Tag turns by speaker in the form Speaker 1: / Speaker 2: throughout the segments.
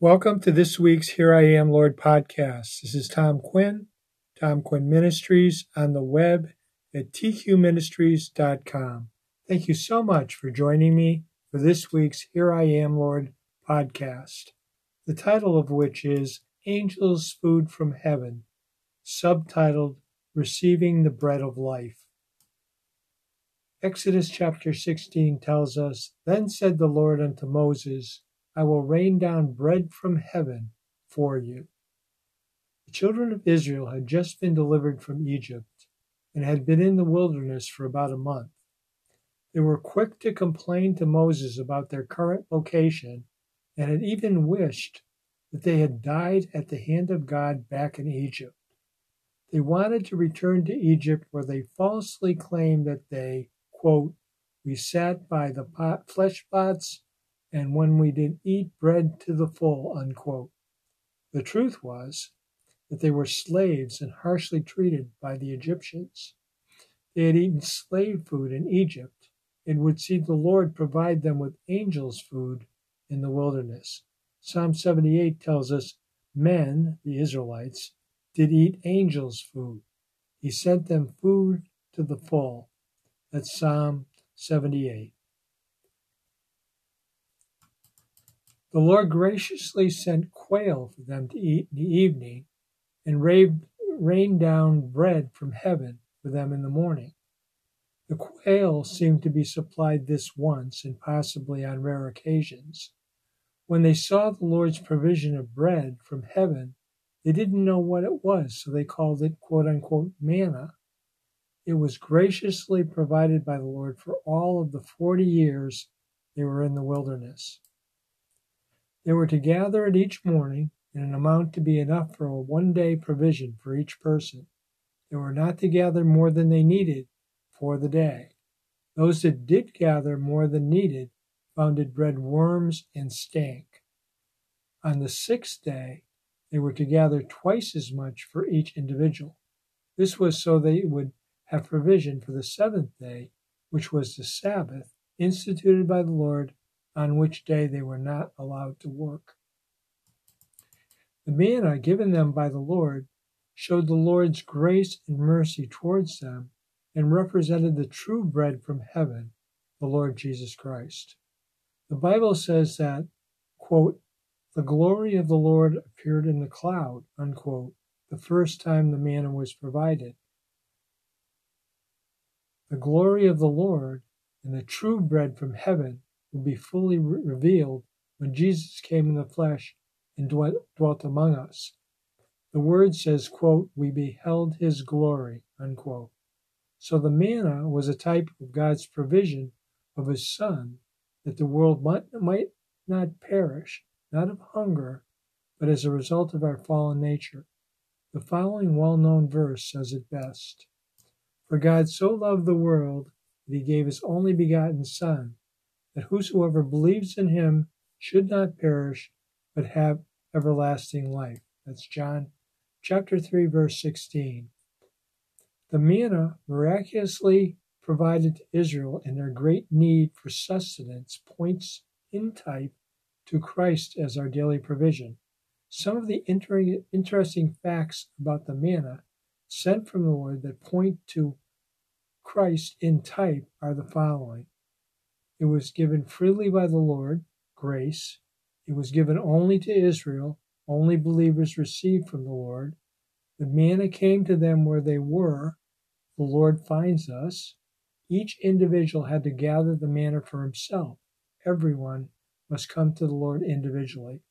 Speaker 1: Welcome to this week's Here I Am, Lord podcast. This is Tom Quinn, Tom Quinn Ministries on the web at tqministries.com. Thank you so much for joining me for this week's Here I Am, Lord podcast, the title of which is Angels Food from Heaven, subtitled Receiving the Bread of Life. Exodus chapter 16 tells us Then said the Lord unto Moses, I will rain down bread from heaven for you. The children of Israel had just been delivered from Egypt and had been in the wilderness for about a month. They were quick to complain to Moses about their current location and had even wished that they had died at the hand of God back in Egypt. They wanted to return to Egypt where they falsely claimed that they, quote, we sat by the pot, flesh pots and when we did eat bread to the full, unquote. The truth was that they were slaves and harshly treated by the Egyptians. They had eaten slave food in Egypt and would see the Lord provide them with angels' food in the wilderness. Psalm 78 tells us men, the Israelites, did eat angels' food. He sent them food to the full. That's Psalm 78. The Lord graciously sent quail for them to eat in the evening and rained down bread from heaven for them in the morning. The quail seemed to be supplied this once and possibly on rare occasions. When they saw the Lord's provision of bread from heaven, they didn't know what it was, so they called it quote unquote manna. It was graciously provided by the Lord for all of the 40 years they were in the wilderness. They were to gather it each morning in an amount to be enough for a one day provision for each person. They were not to gather more than they needed for the day. Those that did gather more than needed found it bred worms and stank. On the sixth day, they were to gather twice as much for each individual. This was so they would have provision for the seventh day, which was the Sabbath, instituted by the Lord on which day they were not allowed to work. The manna given them by the Lord showed the Lord's grace and mercy towards them and represented the true bread from heaven, the Lord Jesus Christ. The Bible says that, quote, the glory of the Lord appeared in the cloud, unquote, the first time the manna was provided. The glory of the Lord and the true bread from heaven will be fully re- revealed when Jesus came in the flesh and dwelt, among us. The word says, quote, we beheld his glory, unquote. So the manna was a type of God's provision of his son that the world might, might not perish, not of hunger, but as a result of our fallen nature. The following well known verse says it best For God so loved the world that he gave his only begotten Son, that whosoever believes in him should not perish, but have everlasting life. That's John chapter 3, verse 16. The manna miraculously provided to Israel in their great need for sustenance points in type to Christ as our daily provision. Some of the inter- interesting facts about the manna sent from the Lord that point to Christ in type are the following it was given freely by the Lord, grace. It was given only to Israel. Only believers received from the Lord. The manna came to them where they were. The Lord finds us. Each individual had to gather the manna for himself. Everyone must come to the Lord individually.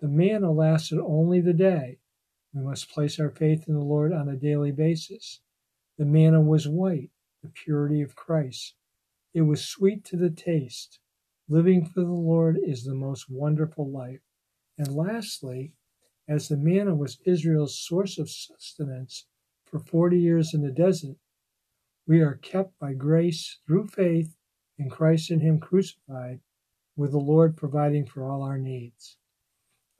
Speaker 1: The manna lasted only the day. We must place our faith in the Lord on a daily basis. The manna was white, the purity of Christ. It was sweet to the taste. Living for the Lord is the most wonderful life. And lastly, as the manna was Israel's source of sustenance for 40 years in the desert, we are kept by grace through faith in Christ and Him crucified, with the Lord providing for all our needs.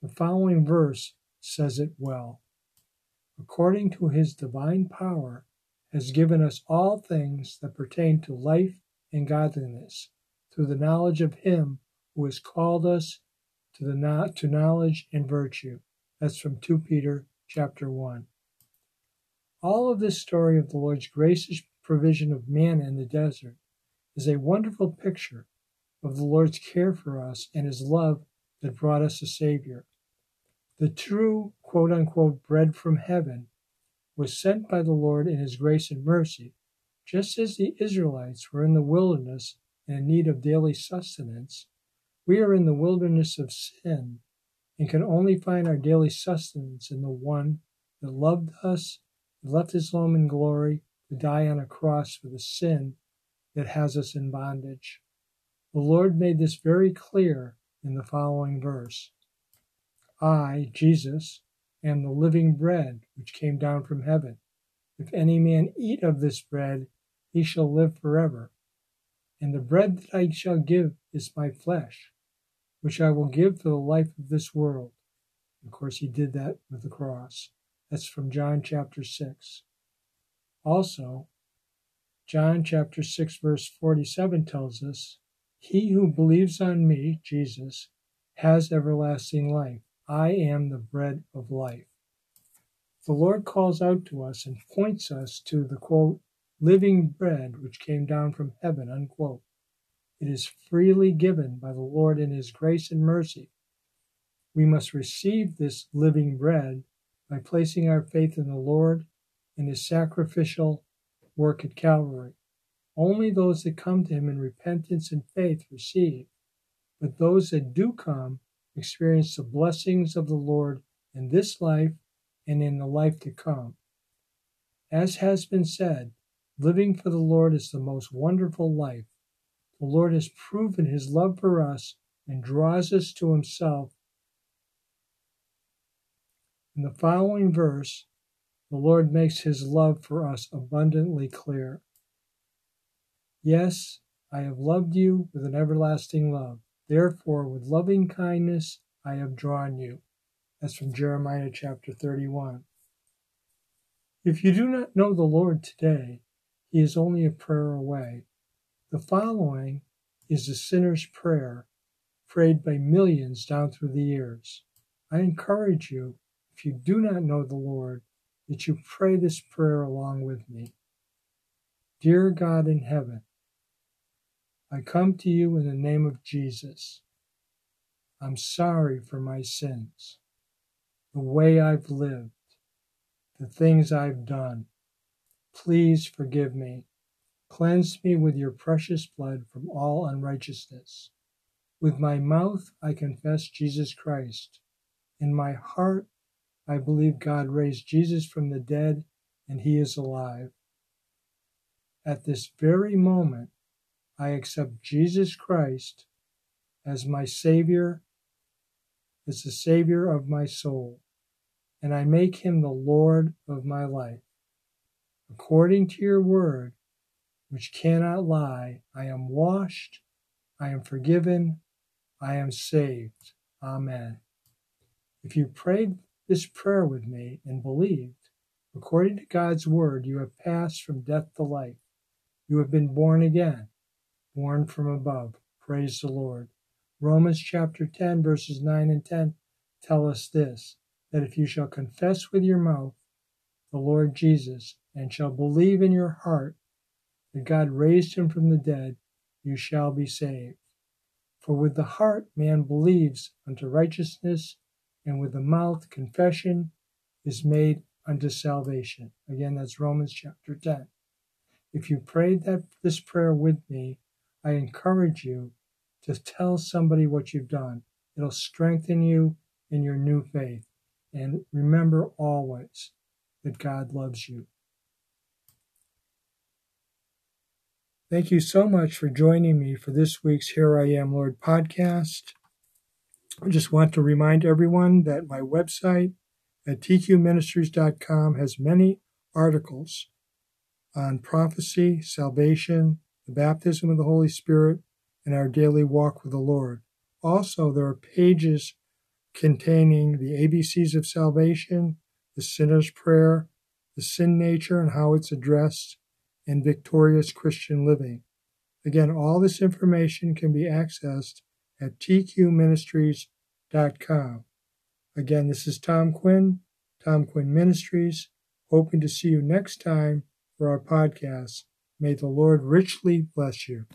Speaker 1: The following verse says it well. According to His divine power, has given us all things that pertain to life and godliness through the knowledge of Him who has called us to the to knowledge and virtue. That's from 2 Peter chapter 1. All of this story of the Lord's gracious provision of manna in the desert is a wonderful picture of the Lord's care for us and his love that brought us a Savior. The true quote unquote bread from heaven was sent by the Lord in his grace and mercy, just as the Israelites were in the wilderness and in need of daily sustenance. We are in the wilderness of sin and can only find our daily sustenance in the one that loved us, and left his home in glory to die on a cross for the sin that has us in bondage. The Lord made this very clear in the following verse I, Jesus, am the living bread which came down from heaven. If any man eat of this bread, he shall live forever. And the bread that I shall give is my flesh, which I will give for the life of this world. Of course, he did that with the cross. That's from John chapter 6. Also, John chapter 6, verse 47 tells us, He who believes on me, Jesus, has everlasting life. I am the bread of life. The Lord calls out to us and points us to the quote, living bread which came down from heaven, unquote. It is freely given by the Lord in His grace and mercy. We must receive this living bread by placing our faith in the Lord and His sacrificial work at Calvary. Only those that come to Him in repentance and faith receive, but those that do come experience the blessings of the Lord in this life and in the life to come. As has been said, living for the Lord is the most wonderful life the Lord has proven his love for us and draws us to himself. In the following verse, the Lord makes his love for us abundantly clear. Yes, I have loved you with an everlasting love. Therefore, with loving kindness, I have drawn you. That's from Jeremiah chapter 31. If you do not know the Lord today, he is only a prayer away. The following is the sinner's prayer prayed by millions down through the years. I encourage you, if you do not know the Lord, that you pray this prayer along with me. Dear God in heaven, I come to you in the name of Jesus. I'm sorry for my sins, the way I've lived, the things I've done. Please forgive me. Cleanse me with your precious blood from all unrighteousness. With my mouth I confess Jesus Christ. In my heart I believe God raised Jesus from the dead and he is alive. At this very moment, I accept Jesus Christ as my Savior, as the Savior of my soul, and I make him the Lord of my life. According to your word, which cannot lie. I am washed, I am forgiven, I am saved. Amen. If you prayed this prayer with me and believed, according to God's word, you have passed from death to life. You have been born again, born from above. Praise the Lord. Romans chapter 10, verses 9 and 10 tell us this that if you shall confess with your mouth the Lord Jesus and shall believe in your heart that God raised him from the dead, you shall be saved. For with the heart man believes unto righteousness, and with the mouth confession is made unto salvation. Again, that's Romans chapter 10. If you prayed that this prayer with me, I encourage you to tell somebody what you've done. It'll strengthen you in your new faith. And remember always that God loves you. Thank you so much for joining me for this week's Here I Am Lord podcast. I just want to remind everyone that my website at tqministries.com has many articles on prophecy, salvation, the baptism of the Holy Spirit, and our daily walk with the Lord. Also, there are pages containing the ABCs of salvation, the sinner's prayer, the sin nature and how it's addressed, and victorious Christian living. Again, all this information can be accessed at tqministries.com. Again, this is Tom Quinn, Tom Quinn Ministries, hoping to see you next time for our podcast. May the Lord richly bless you.